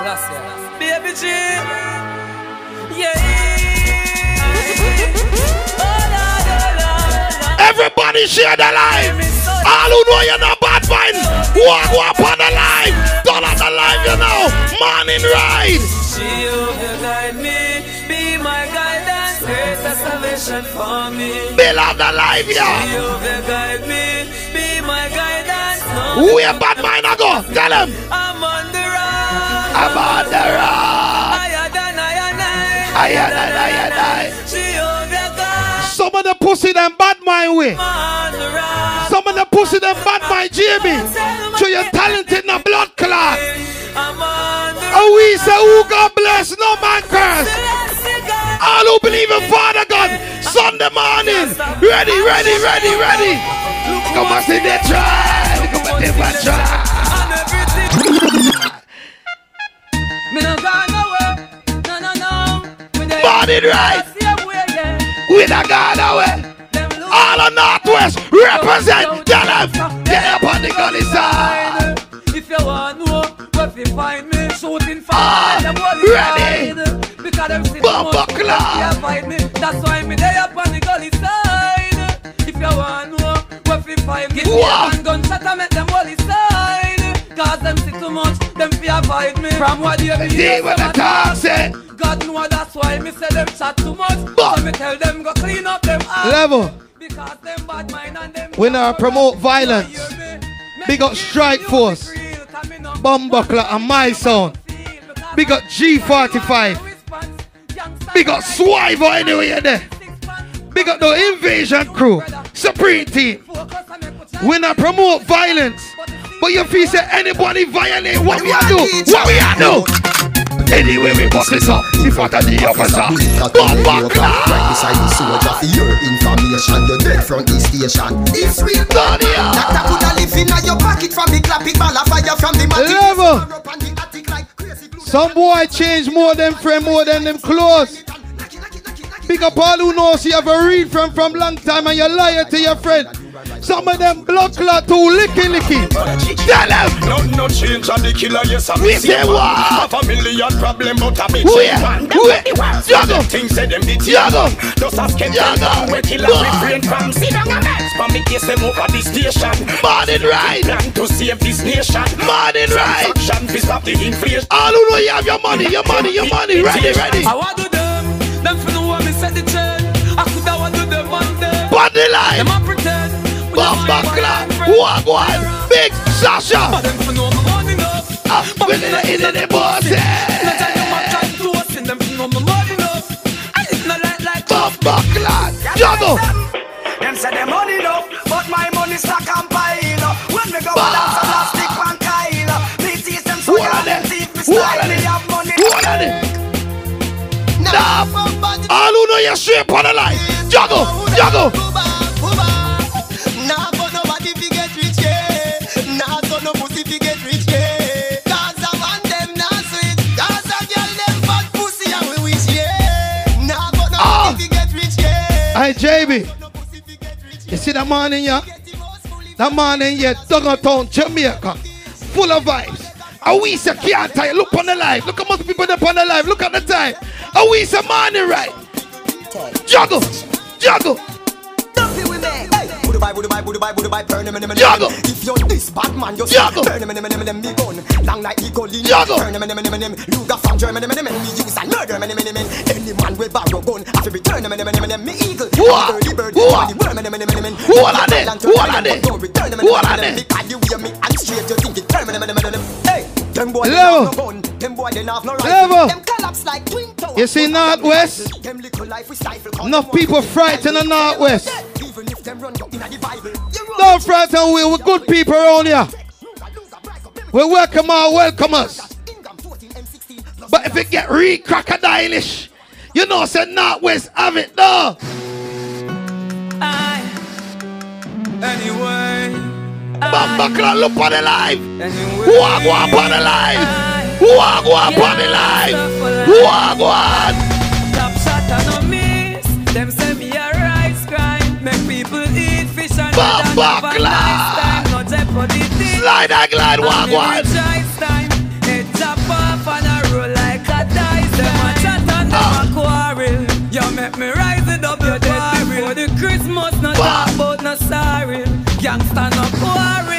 Selassie. Baby G. Yeah. Everybody share the life. All who know you're not bad mind. Walk, walk on the life. Turn on the life, you know. Morning ride. She will guide me. Be my guidance. Grace and salvation for me. Build up the life, She yeah. will guide me. Be my guidance. No, Where bad mind I go? Tell them. I'm on the road. I'm I Some of the pussy them bad mind way. Some of the pussy them bad mind JB. So you're talented in a blood clot. And we say, who God bless, no man curse. All who believe in Father God, Sunday morning. Ready, ready, ready, ready. Come on, see the try. Come on, see the try. There. Right. Same way, yeah. We not gone away. All of Northwest represent. Tell them. Get up on the gully side. If you want know where you find me, shooting fire, Ah, them ready. Because them see much, clap. they me. That's why me there up on the gully side. If you want know where you find me, give me a one gunshot and make them all inside. Cause them see too much, them fi avoid me. From what you They hear, when them the say. God know that's why me say them chat too much. But- So me tell them go clean up them ass. Level. Because them bad mind and them We not promote violence. Big up Strikeforce. Bumbuckler and my sound. Big up G45. Big up Swiver anyway there. Big up the invasion crew. Supreme team. We not promote violence. But you feel say anybody violate what we are do? What we are do? Anyway we bust this up in front of the officer. Right beside the soldier for your information. You're dead from the station. It's real. Down here. That coulda live in your pocket from the clap it ball of fire from the matic. Level. Up on the attic like crazy glue. Some boy change more than friend, more than them clothes. Big up all who knows you have a read from from long time and you lie to your friend. Some of them blood clot too licky licky. Tell them. No, no change on the killer, yes, I'm We say what? Have a million problem, but a bitch Who ain't ya? one. Who ya? Them the ones Yago. Things say them the Yago. Just ask them Yago. We killer, Bah. we brain from Sit down and mess For me, case them over the station Morning ride. Plan to save this nation Morning ride. Transaction to stop the inflation All who know you have your money, your money, your money. Ready, ready. I want to them, them for the woman set the chain. I could have want to them one day. Body line. Them a pretend. We don't Bumba mind clot. my friend. Walk one. Big Sasha. them for know me money enough. Ah, with me the- in the them bossy. No time them a try to us them for know money enough. It's not like like Bumba clot. Juggle. Them say them money enough, but my money stack and pile up. When me go down, some plastic and Kyle. Me teach them so young, teach me style, me have money. Who are they? Nah. All who know your shape on the line. Juggle. Juggle. Hey, JB. No pussy fi get rich, You see that morning, yeah? Get him house fully That morning, yeah, Town, Jamaica. Full of vibes. A we say can't tell. Look on the live. Look how much people there on the live. Look at the time. A we say morning, right? Juggle. Juggle. Budu bye, budu bye, budu bye, budu bye, burn him, him, him, Juggle. If you're this bad man, you Juggle. burn him, him, him, him, him, me gun. Long like. Juggle. Burn him, him, him, him, him, Luger from Germany, him, him, him, me use and murder him, him, him, him, him. Any man with barrow gun, I fi return him, him, him, him, him, me eagle. Who are? Birdie, birdie, Who are? birdie, worm, him, him, him, him, him. Who are they? Who are him, they? don't return him, Who him, are him, him, they? Because you hear me and straight, you think it turn him, him, him, him, him. Hey, them boy, they Level. no gun. Them boy, they have no Level. Them collapse like twin towers. You see Northwest? Them little life we stifle. Enough people frightened the Northwest. Even if them run you in the Bible, you run. Don't frighten we. We're good people around here. We welcome our welcomers. But if it get re crocodilish, you know, say Northwest have it though. I. Anyway. Bamba Clan, look on the live. Anyway. Who are go up on the live? Who are go up on the live? Who walk glide. Slide that, glide, walk one. It's a a a a a ah. Christmas. Not about no sorry. Gangsta no quarrel.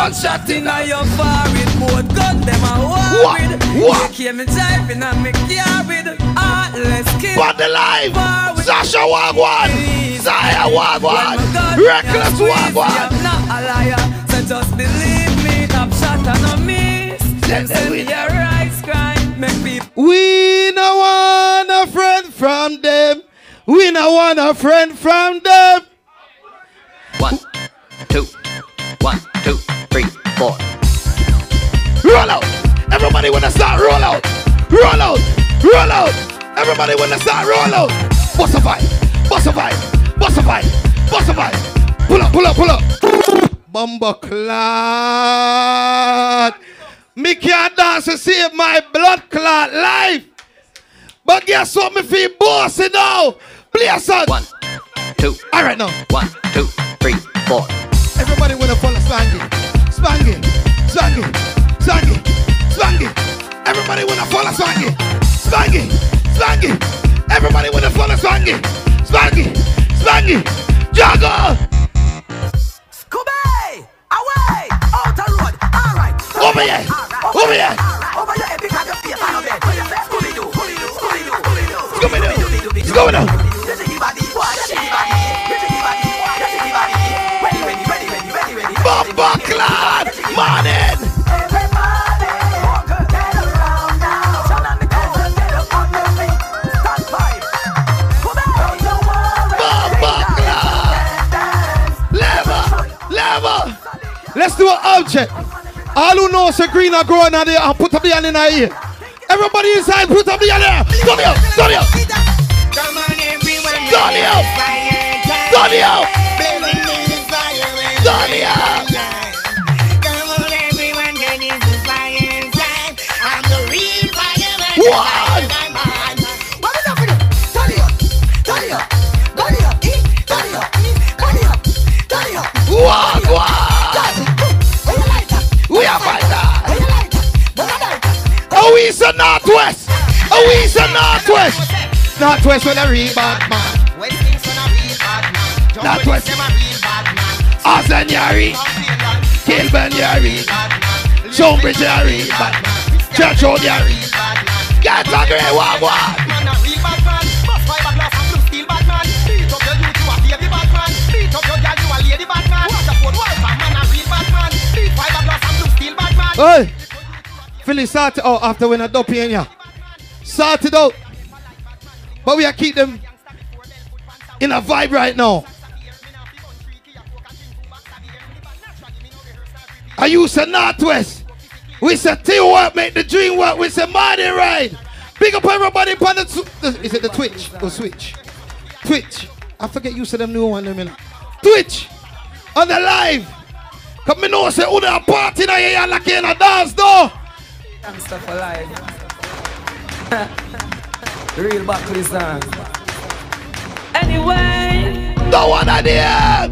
Gunshot in your forehead, both gun them a What? worried. What? They came me driving and me carried. Heartless kid. But the. Forward. Sasha Wagwan. Zaya Wagwan. Reckless Wagwan. I'm not a liar, so just believe me. Top shot and no miss. Them send me a rice crime, make people. We no want a friend from them. We no want a friend from them. One, two, one, two, three, four. Roll out. Everybody wanna start roll out. Roll out. Roll out. Everybody wanna start roll out. Bust a vibe. Bust a vibe. Bust a vibe. Bust a vibe. Pull up, pull up, pull up. Bumba clot. Me can't dance to save my blood clot life. But guess what? Me feel bossy now. Play a song. One, two, All right now. one, two, three, four. Everybody wanna follow Spangy. Spangy. Spangy. Spangy. Everybody wanna follow Spangy. Spangy. Spangy. Everybody wanna follow Spangy. Spangy. Spangy. Jogger. Kobe! Away! Out the road! Alright! Over here. Over here. Over here, your face on the bed. Scooby-Doo, Scooby-Doo, Scooby-Doo, Scooby-Doo. Object. All who know say green are growing out there and put up the hand in our ear. Everybody inside, put up the hand there. Up, turn it up. Come on, everyone. Turn it up. Turn Northwest with a real bad man. West Kingston a real bad man. Jump That was- them a real bad man. Arsen Yari. Kilburn Yari. Stonebridge Yari. Church Road Yari. Get angry, walk, walk. Man a real bad man. Bust fiberglass and blue steel bad man. Beat up your youth, you a baby bad man. Beat up your girl, you a lady bad man. Waterford wife, a man a real bad man. Beat fiberglass and blue steel bad man. Hey. Philly it out after when I dump in ya. It out. But we are keep them in a vibe right now. I use the Northwest. We say teamwork make the dream work. We say money ride. Big up everybody upon the, tw- the is it the Twitch or Switch? Twitch. I forget you said them new one. them, you know. Twitch on the live. Come me know say who a party now here like in a dance door. Gangsta for life. Real Buckley song. Anyway, No one idea.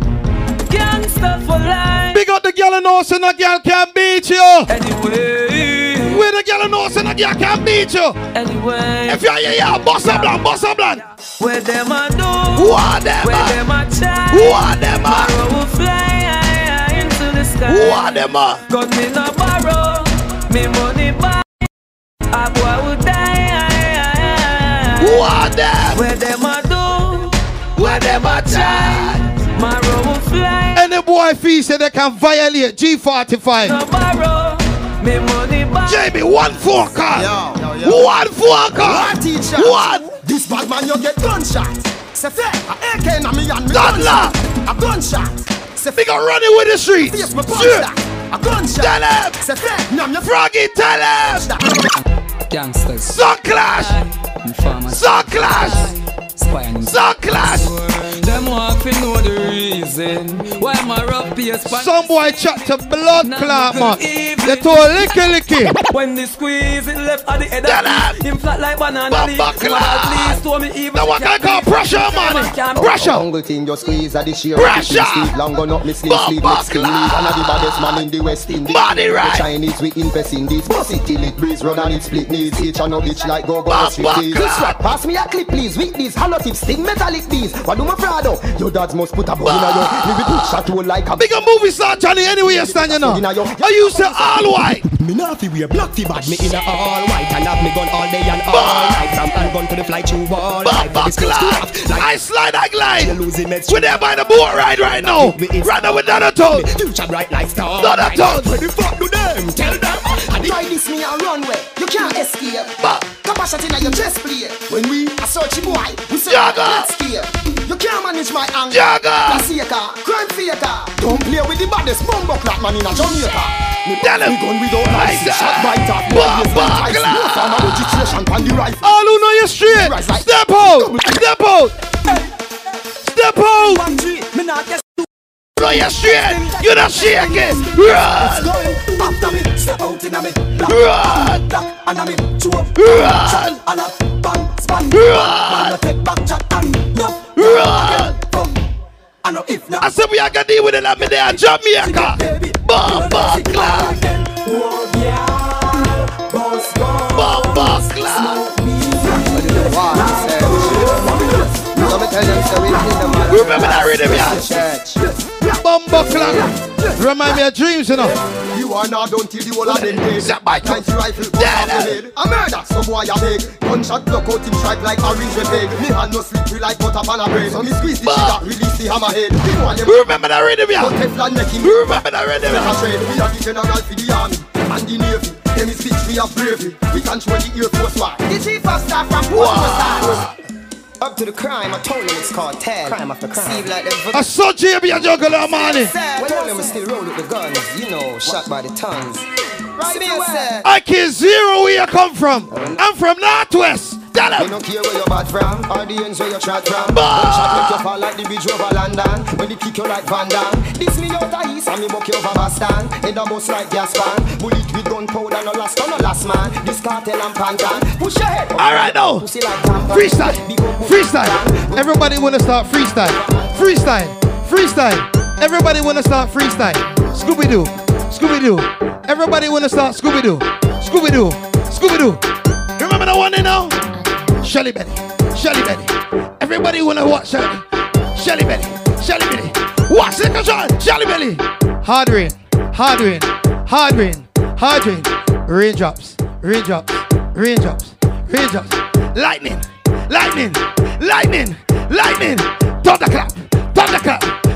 gangsta for life. Big up the girl and know say no girl can beat you. Anyway, Where the girl and know say no girl can beat you. anyway. If you're here, yeah, boss a blank, boss a blank. Where them a do? Who are them? Where ah? them a try? Who are them? ah? Arrow will fly high, high into the sky. Who are them? ah? Gun me no borrow, me money buy. Where them a try? My road will fly. Any boy feel say they can violate G45. No borrow, me money buy. Jamie, one four car. Yo, yo, yo. One four car. One teacher. One. This bad man, you get gunshot. Say fair, a AK na me and me Dudla. gunshot. A gunshot. Say Big fair, up running with the streets. face me punch Sure. that. A gunshot. Tell him. Say fair, nam your Froggy, tell him. that. Gangsters, Sun clash. informers, Sun clash. spying. Sun clash. Pan. Some boy chat to blood clot, man. evil. They told licky licky. When the squeeze it left at the head of him. him flat like banana Bumper leaf. One clad. told me even Now what I call pressure, man. Pressure. Jungle thing just squeeze at the sheer Pressure. Sleep long gun up me sleeve sleeve Bumper next to me And I the baddest man in the West Indies Body right. The Chinese we invest in this Pussy till it breeze run and it split knees Each and no bitch like go go Bumper street. Pass me a clip please with these hollow tips Sting metallic bees What do my frado? Your dads must put a bug in a yo Me be put shot hole like a Big a movie star Johnny anyway you stand you know. I used to all white. Me not fi wear black fi bad Me in a all white And have me gun all day and all Bah. night From handgun to the flight through wall Like Bumper this close clad. to Like I slide I you glide. losing meds We're there by the boat ride right now. Right now with Donald Toad. Future bright like star. Donald Toad. Where the fuck do them? Tell them. And Try this me a runway. You can't escape. Bah. Capacity in your chest plate. When we a search boy, we say Jagger. let's scare. You can't manage my anger. Jagger. Placator, crime faker. Don't play with the baddest bumbo clock man in a Jamaica. Me Tell him. gun without license. Shot by top. Bah, Boys, bah, lights. class. No farmer registration on the rifle. All who know you straight. Step out. Step out. Step out. One tree, me not get Know you straight. You not shaking. Run. Going after me, step out in a me. Run. And a me, chop. Run. And a bang, span. Run. Man, take back chat and no. I said we are gonna deal with it like me there Jamaica. Bumper clad. Bumper clad. Remember that rhythm, yeah? Bumper clad. Remind me of dreams, you know. You are not done till the whole of them dead. Zap my tongue. 90 rifle put off the head. A murder, some boy a beg. Gunshot block out him strike like orange red peg. Me hand no slippery like butter pan a bread. So me squeeze the trigger, release the hammerhead. The one them Remember that rhythm, But yeah? Teflon make him Remember that rhythm, Make a. We are the general for the army and the navy. Them is bitch, we have bravery. We control the air force war. The chief of staff from Wow. Up to the crime, I told him it's called tag. Crime after crime. See like them I saw JB a juggler, man. When all them still roll with the guns, you know, shot by the tons. See me I can zero where you come from. I'm from Northwest. Tell we him. don't care where you're bad from, or the ends where you shot from. Bah. Gunshot make you fall like the bridge over London. When they kick you like Van Damme. This me out of east, and me buck you over Boston. Head a bus like Gaspan. Bullet with gunpowder, no last, no last man. This cartel and pantan. Push your head. All right, now. Pussy like tampon. Freestyle. Big up pussy Freestyle. Everybody wanna start freestyle. Freestyle. Freestyle. Everybody wanna start freestyle. Scooby Doo. Scooby Doo. Everybody wanna start Scooby Doo. Scooby Doo. Scooby Doo. Remember the one you know? Shelly Betty. Shelly Betty. Everybody wanna watch Shelly. Shelly Betty. Shelly Betty. Watch the control. Shelly Belly. Hard rain. Hard rain. Hard rain. Hard rain. Raindrops. Raindrops. Raindrops. Raindrops. Lightning. Lightning. Lightning. Lightning. Thunderclap. Thunderclap.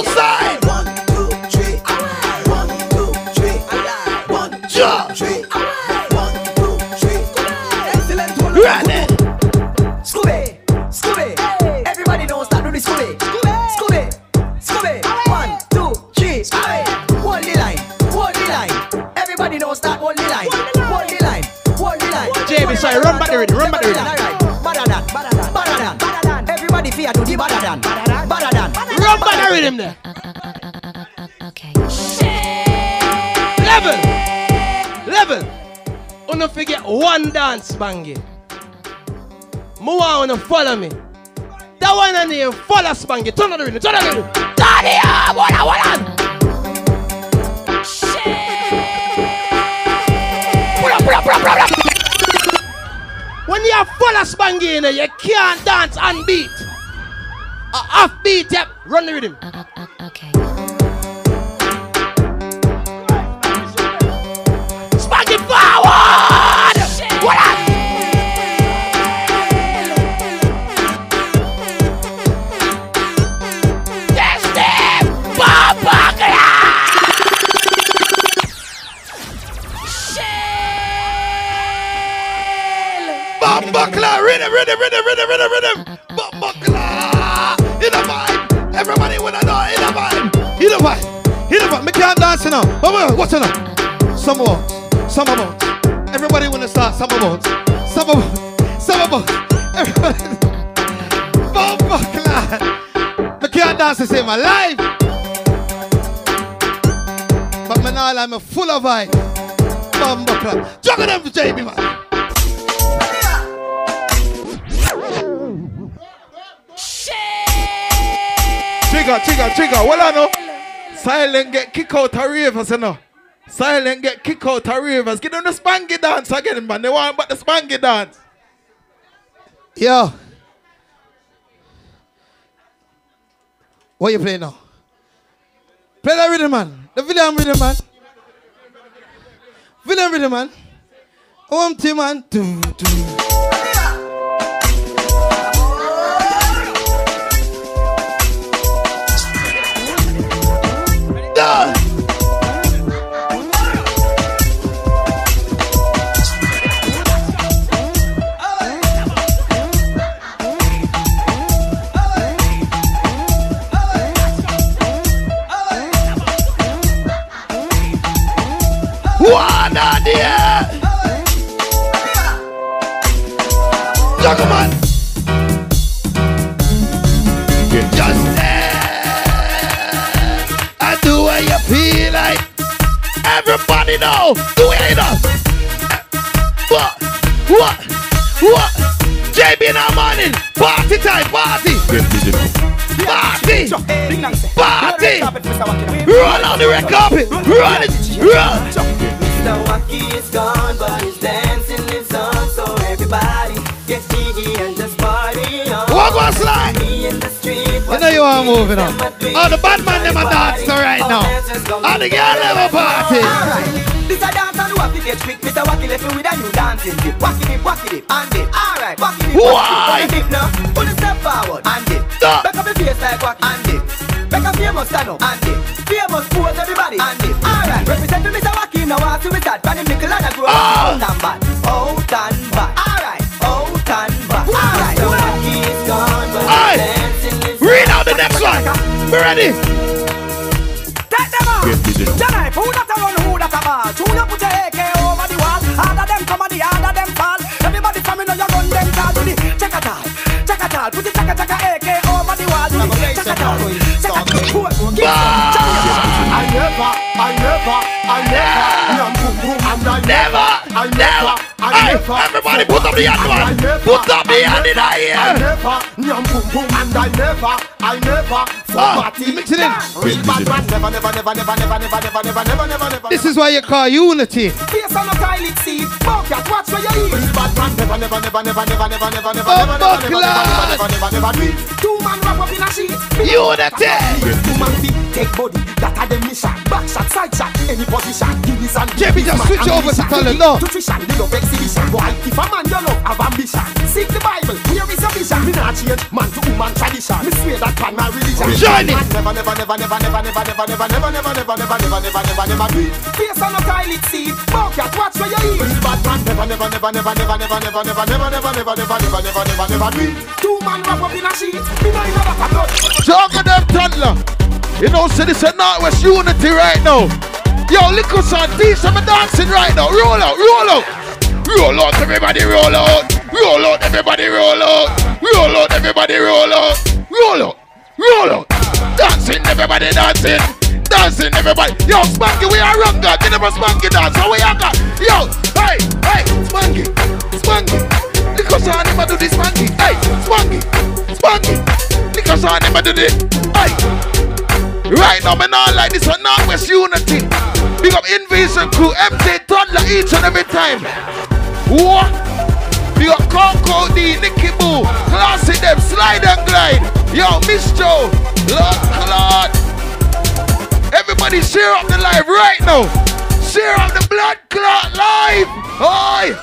Outside. one, two, three. One, two, three. One, Ja. two, three. One, two, three. Excellent one. Ready. Scooby, Scooby. Everybody knows that do the Scooby. Scooby, Scooby. One, two, three. Scooby. Hold the line, hold the line. Everybody knows that hold the line, hold the line, hold the line. JB, sorry, run back the rhythm, run back the rhythm. Alright, Better than, better than, better than. Everybody fear to the better than, better than. Run back the rhythm there. Okay. Level. Level. Forget one dance banging. Mo want to follow me. That one and name follow Spangy. Turn on the rhythm. Turn on the rhythm. Turn it up. Hold on, hold on. Pull up, pull up, pull up, pull up. When you follow Spangy you can't dance and beat. A half beat, yep. Run the rhythm. Uh, uh, okay. Spangy forward. Hold on. Yes, them. Papa Bumbuckler, rhythm, rhythm, rhythm, rhythm, rhythm, rhythm. In the vibe. Everybody wanna know, in the vibe, in the vibe, Hit him up. Me can't dance now. Wait, what's enough? Summer bounce. Summer. Everybody wanna start summer bounce. Summer bounce. Summer bounce. Everybody. Bumper clad. Me can't dance to save my life. But now I'm full of vibe. Bumper clad. Juggle them for JB man. Trigger, trigger, trigger. Well, I know. Silent get kick out a ravers, you know. Silent get kick out a ravers. Give them the spanky dance again, man. They want but the spanky dance. Yo. What you playing now? Play that rhythm, man. The villain rhythm, man. Villain rhythm, man. One team, man. Doo, doo. What? What? JB in the morning. Party time, party. Party. Party. Roll on the red carpet. Roll it. Roll. Mr. Wacky is gone, but his dancing lives on. So everybody get jiggy and just party on. What was like? Me in the street. You know you are moving on. Oh, the bad man them a dance right now. Oh, the girl them a party. This a dance and wacky get quick. Mr. Wacky left me with a new dancing dip. Wacky dip, wacky dip, and dip. Alright, wacky dip, Why? wacky dip, now. Put a step forward, and dip. Stop. Back up your face like wacky, and dip. Back up famous stand up, and dip. Famous pose everybody, and dip. Alright, represent to Mr. Wacky now. I see we start. Brandon Nickel and a grow. Ah. Out and bad, out and bad. Alright, out and bad. Alright, Mr. Wacky is gone, but dancing Read out the next one. Be ready. Take them out. Tonight, who that a wall. Put it chaka AK over the wall. Do the chaka chaka. I never, I never, I never, I never, I never, I never. I Hey, everybody put up the hand, man. Put up the hand in the I air. never, yum boom boom, and I never, I never, Ah, mix it in. Real bad man, never, never, never, never, never, never, never, never, never, never, never. This is why you call unity. Face on a toilet seat. Bucket, watch where you eat. Real bad man, never, never, never, never, never, never, never, never, never, never, never, never, never, never, never, never, Two man wrap up in a sheet. Unity. Two man feet, take body, that are them mission. Back shot, side shot, any position. Guineas and JB, just switch over to talent, no. Nutrition, the love exhibition. Boy, if a man you love have ambition, seek the Bible, here is your vision. Me not change man to woman tradition. Me swear that pan my religion. Man Never, never, never, never, never, never, never, never, never, never, never, never, never, never, never, never do it. Face on a toilet seat. Bucket, watch where you eat. Real bad man, never, never, never, never, never, never, never, never, never, never, never, never, never, never, never, never do it. Two man wrap up in a sheet. Me know you never got blood. Talk of them toddler. You know, say this is Northwest Unity right now. Yo, little son, them a dancing right now. Roll out, roll out. Roll out, everybody, roll out. Roll out, everybody, roll out. Roll out, everybody, roll out. Roll out, roll out. Dancing, everybody, dancing. Dancing, everybody. Yo, Spanky, we are wrong, God. You never Spanky dance. So we are got. Yo, hey, hey, Spanky, Spanky. Little son, never do this, Spanky. Hey, Spanky, Spanky. Little son, never do this. Hey. Right now, me not like this one, Northwest Unity. Big up Invasion Crew, MJ Toddler each and every time. What? Big up Coco D, Nicky Boo, Classic them, Slide and Glide. Yo, Miss Joe, Lord Claude. Everybody share up the live right now. Share up the blood clot live. Oi.